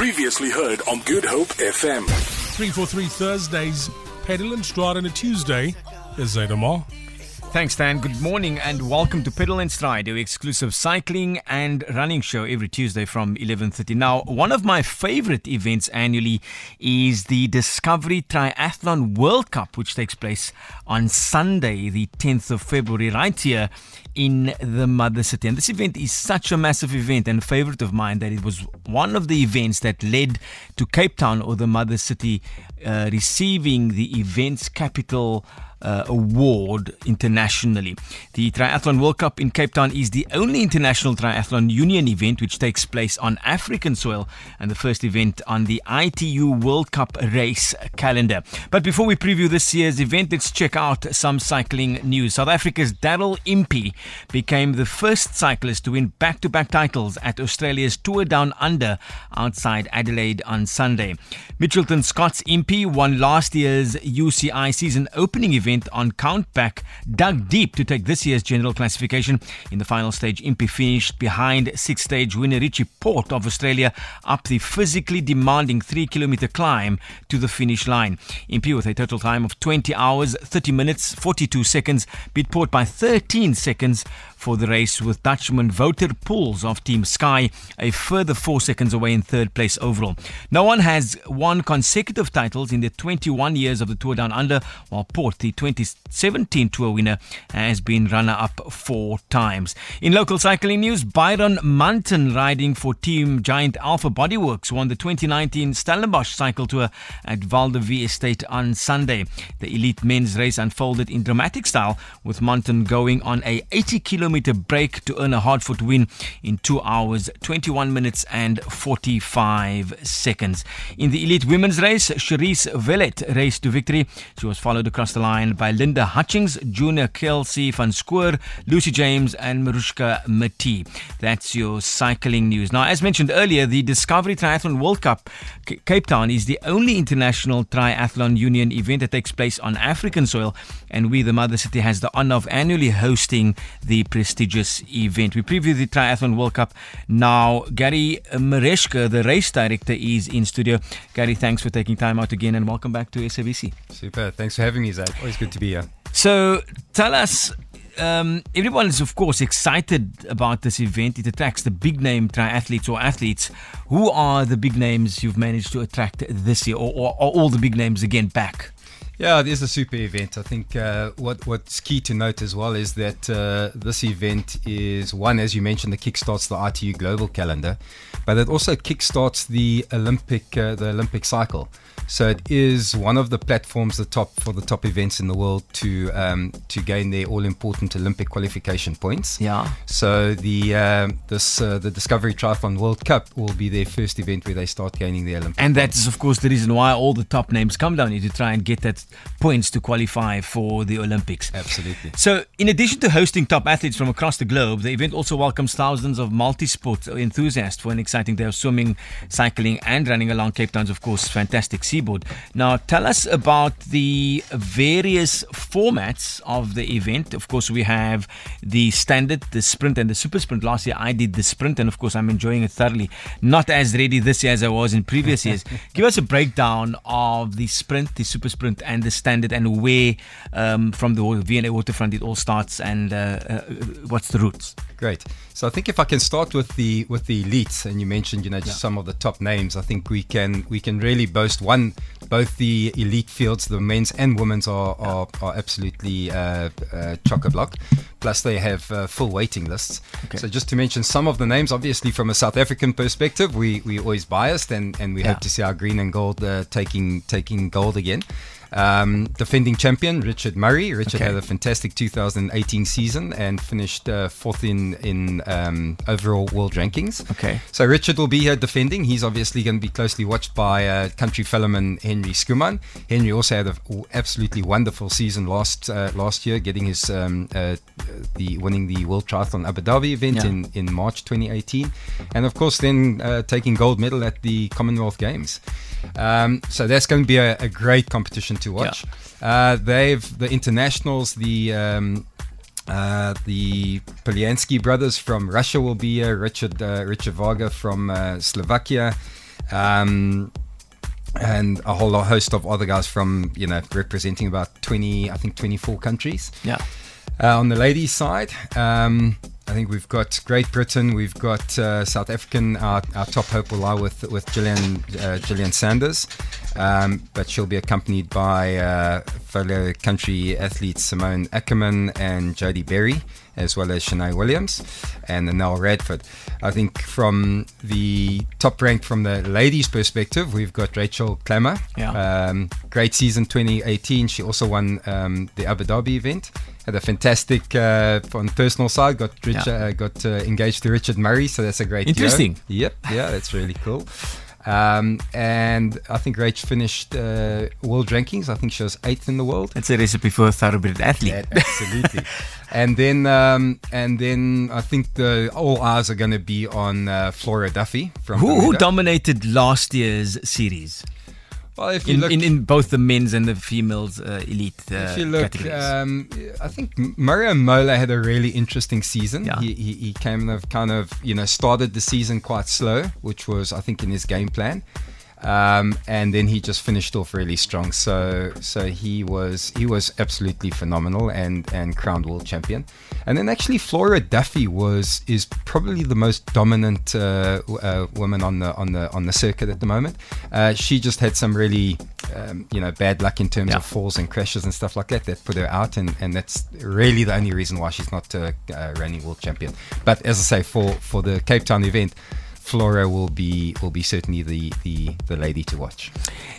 Previously heard on Good Hope FM. 343 Thursdays, pedal and stride on a Tuesday. Is Zaid Omar. Thanks, Dan. Good morning and welcome to Pedal and Stride, your exclusive cycling and running show every Tuesday from 11.30. Now, one of my favorite events annually is the Discovery Triathlon World Cup, which takes place on Sunday, the 10th of February, right here in the Mother City. And this event is such a massive event and favorite of mine that it was one of the events that led to Cape Town or the Mother City uh, receiving the events capital uh, award internationally. The Triathlon World Cup in Cape Town is the only international triathlon union event which takes place on African soil and the first event on the ITU World Cup race calendar. But before we preview this year's event, let's check out some cycling news. South Africa's Daryl Impey became the first cyclist to win back to back titles at Australia's Tour Down Under outside Adelaide on Sunday. Mitchelton Scott's Impey won last year's UCI season opening event event on Countback dug deep to take this year's general classification. In the final stage, Impey finished behind six stage winner Richie Porte of Australia up the physically demanding three kilometre climb to the finish line. Impey, with a total time of 20 hours, 30 minutes, 42 seconds, beat Porte by 13 seconds for the race with Dutchman Wouter Poels of Team Sky a further four seconds away in third place overall. No one has won consecutive titles in the 21 years of the Tour Down Under, while Porte, the 2017 Tour winner, has been runner up four times. In local cycling news, Byron Munton riding for Team Giant Alpha Bodyworks won the 2019 Stellenbosch Cycle Tour at Val de Estate on Sunday. The elite men's race unfolded in dramatic style with Munton going on a 80 kilometer kilometer break to earn a hard fought win in 2 hours, 21 minutes and 45 seconds. In the elite women's race, Cherise Vellet raced to victory. She was followed across the line by Linda Hutchings, Junior Kelsey van Schoor, Lucy James, and Marushka Mati. That's your cycling news. Now, as mentioned earlier, the Discovery Triathlon World Cup Cape Town is the only international triathlon union event that takes place on African soil, and we, the mother city, has the honor of annually hosting the prestigious event. We preview the Triathlon World Cup now. Gary Marescia, the race director, is in studio. Gary, thanks for taking time out again and welcome back to SABC. Super. Thanks for having me, Zach. Always good to be here. So tell us. Um, everyone is, of course, excited about this event. It attracts the big name triathletes or athletes. Who are the big names you've managed to attract this year, or, or, or all the big names again back? Yeah, it is a super event. I think uh, what what's key to note as well is that uh, this event is one, as you mentioned, that kickstarts the ITU Global Calendar, but it also kickstarts the Olympic uh, the Olympic cycle. So it is one of the platforms, the top for the top events in the world to um, to gain their all important Olympic qualification points. Yeah. So the uh, this uh, the Discovery Triathlon World Cup will be their first event where they start gaining the Olympic. And that is, of course, the reason why all the top names come down here to try and get that points to qualify for the Olympics. Absolutely. So, in addition to hosting top athletes from across the globe, the event also welcomes thousands of multi-sport enthusiasts for an exciting day of swimming, cycling, and running along Cape Town's, of course, fantastic seaboard. Now, tell us about the various formats of the event. Of course, we have the standard, the sprint, and the super sprint. Last year, I did the sprint, and of course, I'm enjoying it thoroughly. Not as ready this year as I was in previous years. Give us a breakdown of the sprint, the super sprint, and the standard, and where um, from the V&A waterfront it all starts, and uh, uh, what's the roots? Great. So I think if I can start with the with the elites, and you mentioned you know just yeah. some of the top names, I think we can we can really boast one. Both the elite fields, the men's and women's, are are, are absolutely uh, uh, chock a block. Plus, they have uh, full waiting lists. Okay. So just to mention some of the names, obviously from a South African perspective, we we always biased, and and we yeah. hope to see our green and gold uh, taking taking gold again. Um, defending champion Richard Murray. Richard okay. had a fantastic 2018 season and finished uh, fourth in in um, overall world rankings. Okay. So Richard will be here defending. He's obviously going to be closely watched by uh, country fellowman Henry Schoeman. Henry also had an absolutely wonderful season last uh, last year, getting his um, uh, the winning the World Triathlon Abu Dhabi event yeah. in in March 2018, and of course then uh, taking gold medal at the Commonwealth Games. Um, so that's going to be a, a great competition to watch. Yeah. Uh, they've the internationals, the um, uh, the Polyanskiy brothers from Russia will be here. Richard uh, Richard Varga from uh, Slovakia. Um, and a whole host of other guys from you know representing about 20 i think 24 countries Yeah. uh, on the ladies side um, I think we've got Great Britain, we've got uh, South African. Our, our top hope will lie with with Gillian uh, Gillian Sanders, um, but she'll be accompanied by uh, fellow country athletes Simone Ackermann and Jodie Berry, as well as Shanae Williams and Nell Radford. I think from the top rank from the ladies' perspective, we've got Rachel Klamer. Yeah. Um, great season 2018. She also won um, the Abu Dhabi event. Had a fantastic uh, on personal side. Got Rich, Yeah. uh, got uh, engaged to Richard Murray, so that's a great. duo. Interesting. Yep. Yeah, that's really cool. Um, and I think Rach finished uh, world rankings. I think she was eighth in the world. That's a recipe for a thoroughbred athlete. Yeah, absolutely. and then, um, and then I think the all eyes are going to be on uh, Flora Duffy from Who, who dominated last year's series Well, if you in, look, in, in both the men's and the females uh, elite uh, if you look, categories? um, I think Mario Mola had a really interesting season. Yeah. He, he he came of kind of you know started the season quite slow, which was I think in his game plan. Um, and then he just finished off really strong. So so he was he was absolutely phenomenal and and crowned world champion. And then actually Flora Duffy was is probably the most dominant uh, uh, woman on the on the on the circuit at the moment. Uh, she just had some really um, you know bad luck in terms Yeah. of falls and crashes and stuff like that that put her out, and, and that's really the only reason why she's not uh, uh, reigning world champion. But as I say, for for the Cape Town event. Flora will be will be certainly the, the, the lady to watch.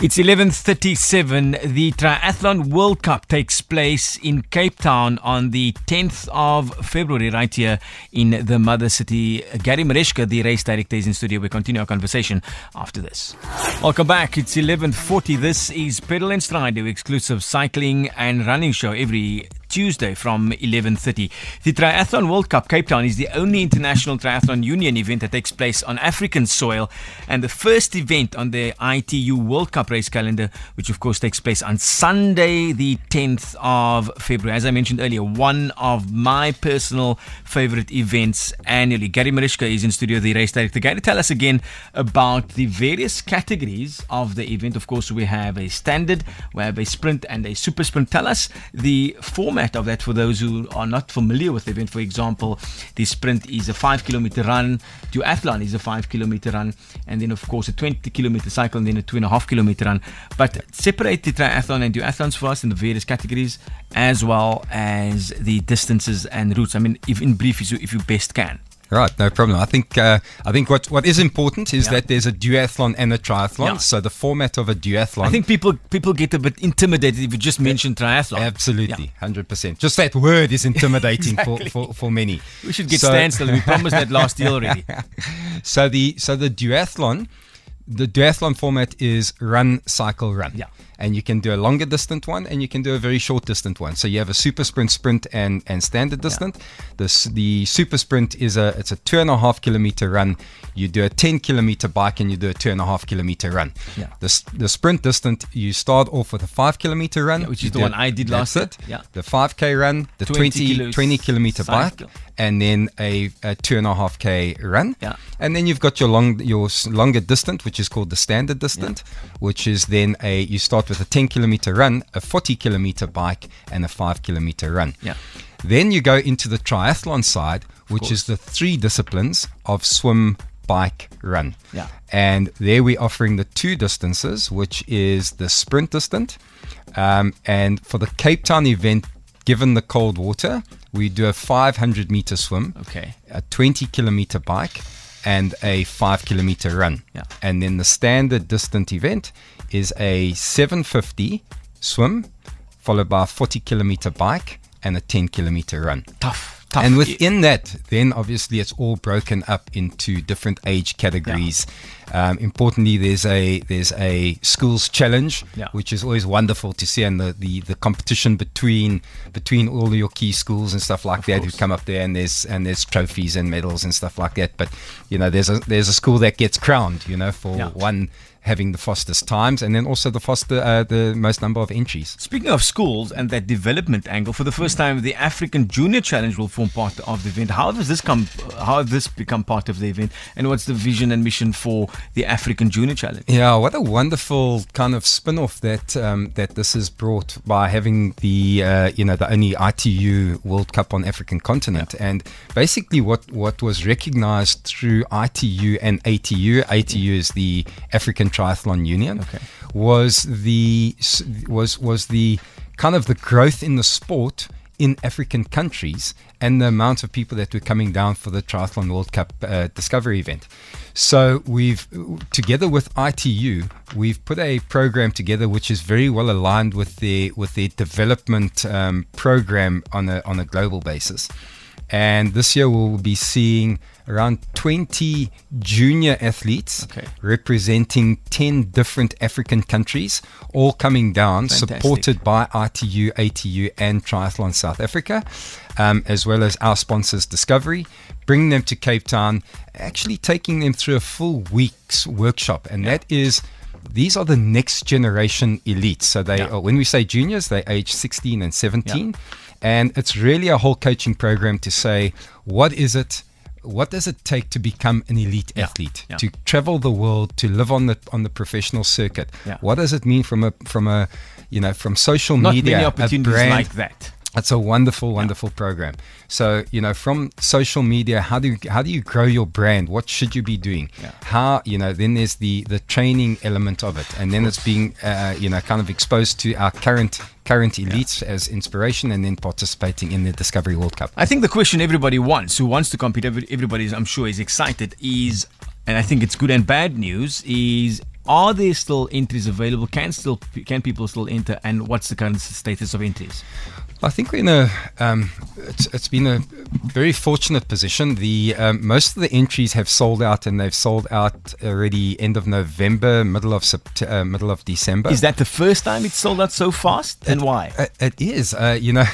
It's 11:37. The Triathlon World Cup takes place in Cape Town on the 10th of February, right here in the mother city. Gary Marescia, the race director, is in studio. We continue our conversation after this. Welcome back. It's 11:40. This is Pedal and Stride, your exclusive cycling and running show every Tuesday from 11:30. The Triathlon World Cup Cape Town is the only international triathlon union event that takes place on African soil and the first event on the ITU World Cup race calendar which of course takes place on Sunday the 10th of February. As I mentioned earlier, one of my personal favorite events annually. Gary Marescia is in studio, the race director. Gary, tell us again about the various categories of the event. Of course, we have a standard, we have a sprint and a super sprint. Tell us the format of that for those who are not familiar with the event. For example, the sprint is a five kilometer run, duathlon is a five kilometer run, and then of course a 20 kilometer cycle and then a two and a half kilometer run. But separate the triathlon and duathlons for us in the various categories as well as the distances and routes. I mean, if in brief, if you, if you best can. Right, no problem. I think uh, I think what, what is important is Yeah. that there's a duathlon and a triathlon. Yeah. So the format of a duathlon. I think people people get a bit intimidated if you just mention triathlon. Absolutely, hundred percent. Just that word is intimidating Exactly. for, for, for many. We should get So- standstill. We promised that last year already. So the so the duathlon, the duathlon format is run, cycle, run. Yeah. And you can do a longer distant one, and you can do a very short distant one. So you have a super sprint, sprint, and and standard distant. This the super sprint is a it's a two and a half kilometer run. You do a ten kilometer bike, and you do a two and a half kilometer run. Yeah. The the sprint distant, you start off with a five kilometer run, Yeah, which is the one I did last it. Yeah. The five k run, the 20 20 20 kilometer bike, cycle. and then a, a two and a half k run. Yeah. And then you've got your long your longer distant, which is called the standard distant, which is then a you start with a 10 kilometer run, a 40 kilometer bike, and a 5 kilometer run. Yeah. Then you go into the triathlon side, which is the three disciplines of swim, bike, run. Yeah. And there we're offering the two distances, which is the sprint distance. Um, and for the Cape Town event, given the cold water, we do a 500 meter swim Okay. a 20 kilometer bike and a 5 kilometer run. Yeah. And then the standard distant event is a 750 swim followed by a 40 kilometer bike and a 10 kilometer run. Tough. Tough. And within that, then obviously it's all broken up into different age categories. Um, importantly, there's a there's a schools challenge, Yeah. which is always wonderful to see, and the, the, the competition between between all your key schools and stuff like that who come up there, and there's and there's trophies and medals and stuff like that. But you know, there's a there's a school that gets crowned, you know, for Yeah. one having the fastest times, and then also the faster uh, the most number of entries. Speaking of schools and that development angle, for the first time, the African Junior Challenge will form part of the event. How has this come? How has this become part of the event? And what's the vision and mission for the African Junior Challenge. Yeah, what a wonderful kind of spin-off that um, that this has brought by having the uh, you know the only ITU World Cup on African continent, yeah. and basically what what was recognised through ITU and ATU. ATU is the African Triathlon Union. Okay. Was the was was the kind of the growth in the sport in African countries and the amount of people that were coming down for the Triathlon World Cup uh, Discovery event. So we've, together with ITU, we've put a program together which is very well aligned with the with the development um, program on a on a global basis. And this year we'll be seeing around 20 junior athletes okay. representing 10 different African countries, all coming down, Fantastic. supported by ITU, ATU, and Triathlon South Africa, um, as well as our sponsors Discovery, bringing them to Cape Town, actually taking them through a full week's workshop. And yeah. that is these are the next generation elites. So they, yeah. when we say juniors, they age 16 and 17. Yeah. And it's really a whole coaching program to say, what is it? What does it take to become an elite yeah. athlete yeah. to travel the world to live on the on the professional circuit yeah. what does it mean from a from a you know from social Not media many opportunities brand, like that it's a wonderful, wonderful yeah. program. So you know, from social media, how do you, how do you grow your brand? What should you be doing? Yeah. How you know? Then there's the the training element of it, and then it's being uh, you know kind of exposed to our current current elites yeah. as inspiration, and then participating in the Discovery World Cup. I think the question everybody wants, who wants to compete, everybody, I'm sure, is excited. Is and I think it's good and bad news. Is are there still entries available? Can still can people still enter? And what's the current status of entries? I think we're in a. Um, it's, it's been a very fortunate position. The um, most of the entries have sold out, and they've sold out already end of November, middle of Sept- uh, middle of December. Is that the first time it's sold out so fast, and it, why? Uh, it is. Uh, you know,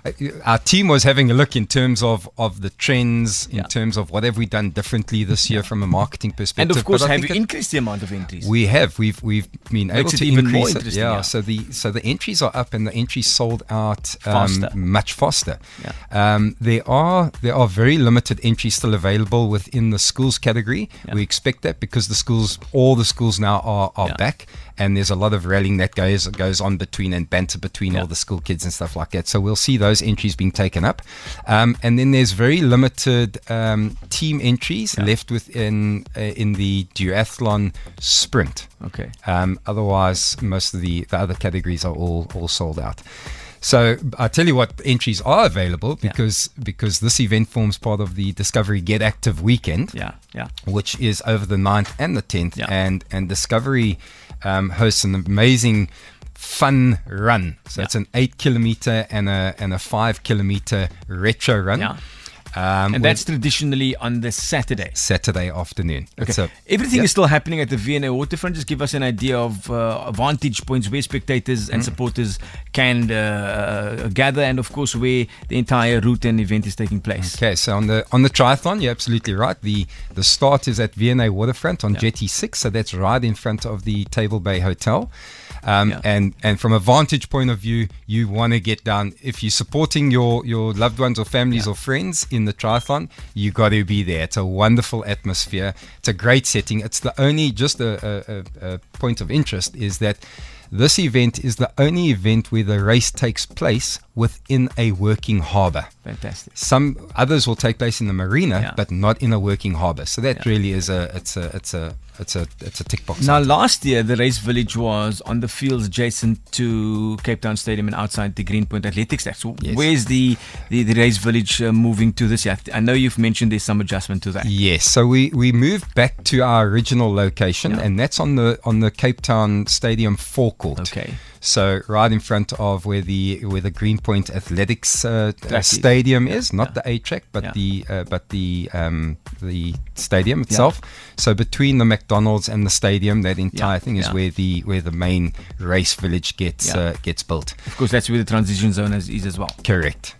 our team was having a look in terms of of the trends, in yeah. terms of what have we done differently this year from a marketing perspective. And of course, have you increased the amount of entries? We have. We've we've been Makes able to even increase more it. Yeah, yeah, So the so the entries are up, and the entries sold out faster. much faster. Yeah. Um, there are there are very limited entries still available within the schools category. Yeah. We expect that because the schools, all the schools now are, are Yeah. back, and there's a lot of rallying that goes goes on between and banter between all the school kids and stuff like that. So we'll see those entries being taken up, um, and then there's very limited um, team entries left within uh, in the duathlon sprint. Okay. Um, otherwise, most of the, the other categories are all all sold out. So I tell you what, entries are available Yeah. because because this event forms part of the Discovery Get Active weekend, Yeah, yeah. which is over the 9th and the 10th, Yeah. and and Discovery um, hosts an amazing fun run. So Yeah. it's an eight kilometer and a and a five kilometer retro run. Yeah. Um, And that's traditionally on the Saturday. Saturday afternoon. Okay. a- Everything yeah. is still happening at the V&A Waterfront. Just give us an idea of uh, vantage points where spectators Mm. and supporters can uh, gather, and of course where the entire route and event is taking place. Okay, so on the on the triathlon, you're absolutely right. The the start is at V&A Waterfront on Yeah. Jetty Six, so that's right in front of the Table Bay Hotel. Um, Yeah. And and from a vantage point of view, you want to get down. If you're supporting your your loved ones or families Yeah. or friends in the triathlon, you got to be there. It's a wonderful atmosphere. It's a great setting. It's the only just a, a, a, a point of interest is that. This event is the only event where the race takes place within a working harbour. Fantastic. Some others will take place in the marina, Yeah. but not in a working harbour. So that Yeah. really is a it's a it's a it's a it's a tick box. Now, item. last year, the race village was on the fields adjacent to Cape Town Stadium and outside the Greenpoint Athletics. So, Yes. where's the, the, the race village uh, moving to this year? I know you've mentioned there's some adjustment to that. Yes, so we, we moved back to our original location, Yeah. and that's on the on the Cape Town Stadium forecourt. Okay. So right in front of where the where the Greenpoint Athletics uh, Track uh, is. stadium is, not Yeah. the A track, but Yeah. the uh, but the um, the stadium itself. So between the McDonald's and the stadium, that entire Yeah, thing is yeah. where the where the main race village gets Yeah. uh, gets built. Of course, that's where the transition zone is, is as well. Correct.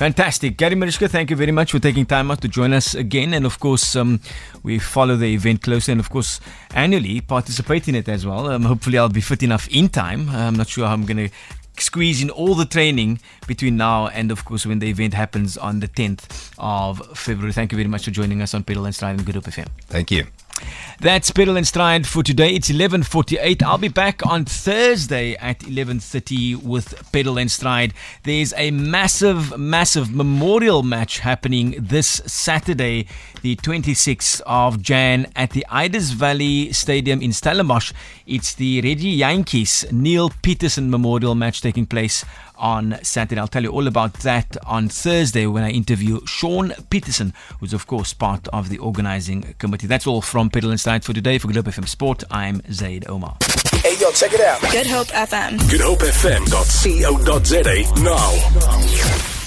Fantastic. Gary Marescia, thank you very much for taking time out to join us again. And of course, um, we follow the event closely and, of course, annually participate in it as well. Um, hopefully, I'll be fit enough in time. I'm not sure how I'm going to squeeze in all the training between now and, of course, when the event happens on the 10th of February. Thank you very much for joining us on Pedal and Stride and Good Hope FM. Thank you. That's Pedal and Stride for today. It's 11:48. I'll be back on Thursday at 11:30 with Pedal and Stride. There's a massive, massive memorial match happening this Saturday, the 26th of Jan, at the Idas Valley Stadium in Stellenbosch. It's the Reggie Yankees Neil Peterson Memorial match taking place on Saturday. I'll tell you all about that on Thursday when I interview Sean Peterson, who's of course part of the organizing committee. That's all from Pedal and Stride for today. For Good Hope FM Sport, I'm Zaid Omar. Hey, yo, check it out. Good Hope FM. GoodHopeFM.co.za now.